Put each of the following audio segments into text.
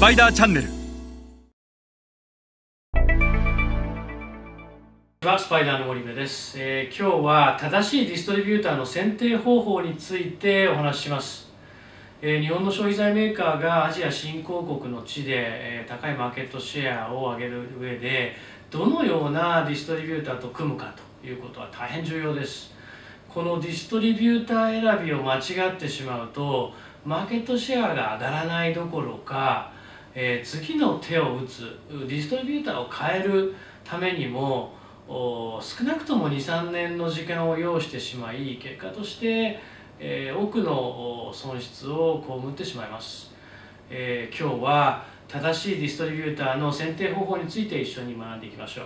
スパイダーチャンネルはスパイダーの森部です、えー今日は正しいディストリビューターの選定方法についてお話しします、えー日本の消費財メーカーがアジア新興国の地で、えー高いマーケットシェアを上げる上でどのようなディストリビューターと組むかということは大変重要です。このディストリビューター選びを間違ってしまうとマーケットシェアが上がらないどころか、えー次の手を打つディストリビューターを変えるためにも少なくとも23年の時間を要してしまい結果として、えー多くの損失を被ってしまいます、えー今日は正しいディストリビューターの選定方法について一緒に学んでいきましょう。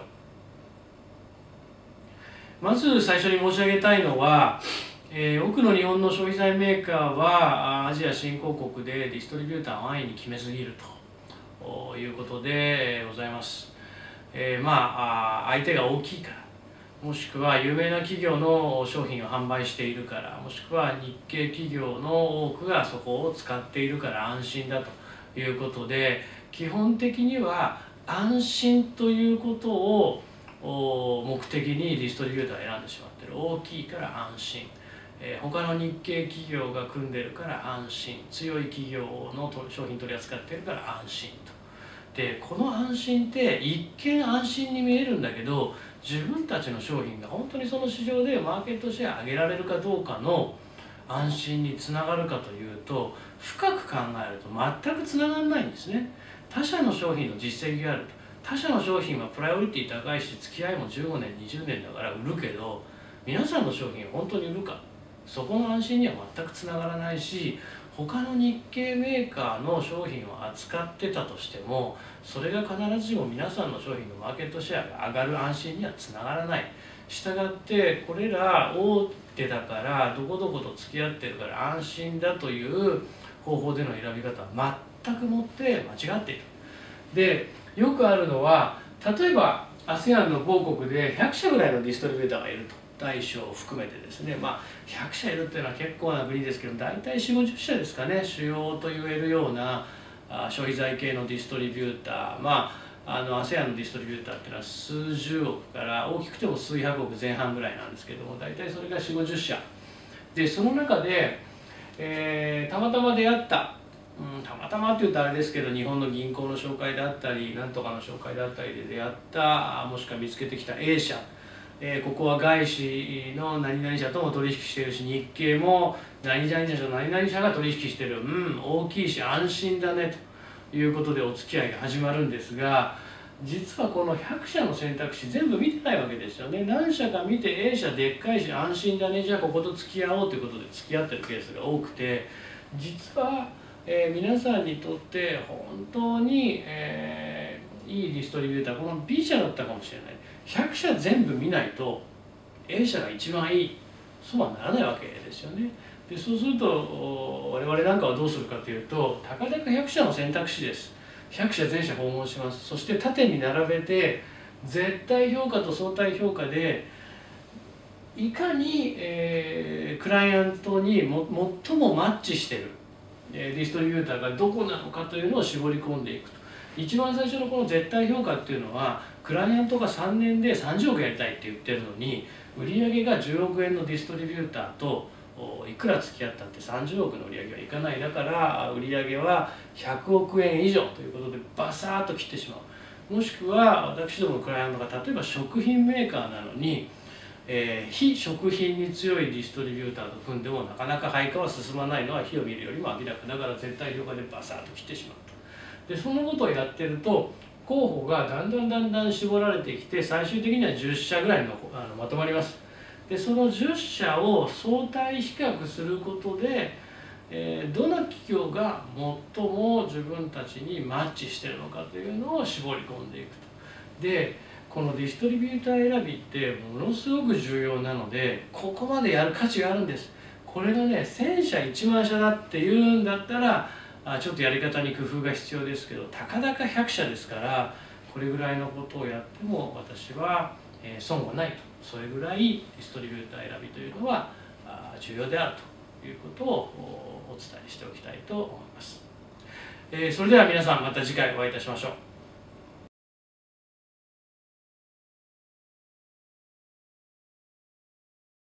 まず最初に申し上げたいのは、えー多くの日本の消費財メーカーはアジア新興国でディストリビューターを安易に決めすぎると。おいうことでございます、えーまあ相手が大きいからもしくは有名な企業の商品を販売しているからもしくは日系企業の多くがそこを使っているから安心だということで基本的には安心ということを目的にディストリビューターを選んでしまってる。大きいから安心、えー他の日系企業が組んでるから安心。強い企業の商品取り扱ってるから安心と。でこの安心って一見安心に見えるんだけど自分たちの商品が本当にその市場でマーケットシェア上げられるかどうかの安心につながるかというと深く考えると全くつながらないんですね。他社の商品の実績があると。他社の商品はプライオリティ高いし付き合いも15年20年だから売るけど皆さんの商品本当に売るか。そこの安心には全くつながらないし他の日系メーカーの商品を扱ってたとしてもそれが必ずしも皆さんの商品のマーケットシェアが上がる安心にはつながらない。したがってこれら大手だからどこどこと付き合ってるから安心だという方法での選び方は全くもって間違っている。でよくあるのは例えば ASEAN の某国で100社ぐらいのディストリビューターがいると。大小を含めてですね。まあ100社いるっていうのは結構な国ですけど大体4 5 0社ですかね。主要と言えるようなあ消費財系のディストリビューター。まああの ASEAN のディストリビューターっていうのは数十億から大きくても数百億前半ぐらいなんですけども大体それが4 5 0社。でその中で、えーたまたま出会ったうん、たまたまっていうとあれですけど日本の銀行の紹介であったりなんとかの紹介であったりで出会ったもしくは見つけてきた A 社、えーここは外資の何々社とも取引してるし日系も何々社と何々社が取引してる。うん大きいし安心だね。ということでお付き合いが始まるんですが実はこの100社の選択肢全部見てないわけですよね。何社か見て A 社でっかいし安心だね。じゃあここと付き合おうということで付き合ってるケースが多くて。実はえー皆さんにとって本当に、えーいいディストリビューターこの B 社だったかもしれない。100社全部見ないと A 社が一番いいそうはならないわけですよね。でそうすると我々なんかはどうするかというとたかだか100社の選択肢です。100社全社訪問します。そして縦に並べて絶対評価と相対評価でいかに、えークライアントにも最もマッチしてるえーディストリビューターがどこなのかというのを絞り込んでいくと。一番最初のこの絶対評価っていうのはクライアントが3年で30億やりたいって言ってるのに売上が10億円のディストリビューターといくら付き合ったって30億の売り上げはいかない。だから売上は100億円以上ということでバサーッと切ってしまう。もしくは私どものクライアントが例えば食品メーカーなのにえー非食品に強いディストリビューターと組んでもなかなか配下は進まないのは火を見るよりも明らか。だから絶対評価でバサーッと切ってしまうと。でそのことをやってると候補がだんだんだんだん絞られてきて最終的には10社ぐらいのあのまとまります。でその10社を相対比較することで、えーどの企業が最も自分たちにマッチしてるのかというのを絞り込んでいくと。でこのディストリビューター選びってものすごく重要なのでここまでやる価値があるんです。これがね1000社1万社だっていうんだったらあちょっとやり方に工夫が必要ですけどたかだか100社ですからこれぐらいのことをやっても私は、え損はないとそれぐらいディストリビューター選びというのはあ重要であるということをお伝えしておきたいと思います。えそれでは皆さんまた次回お会いいたしましょう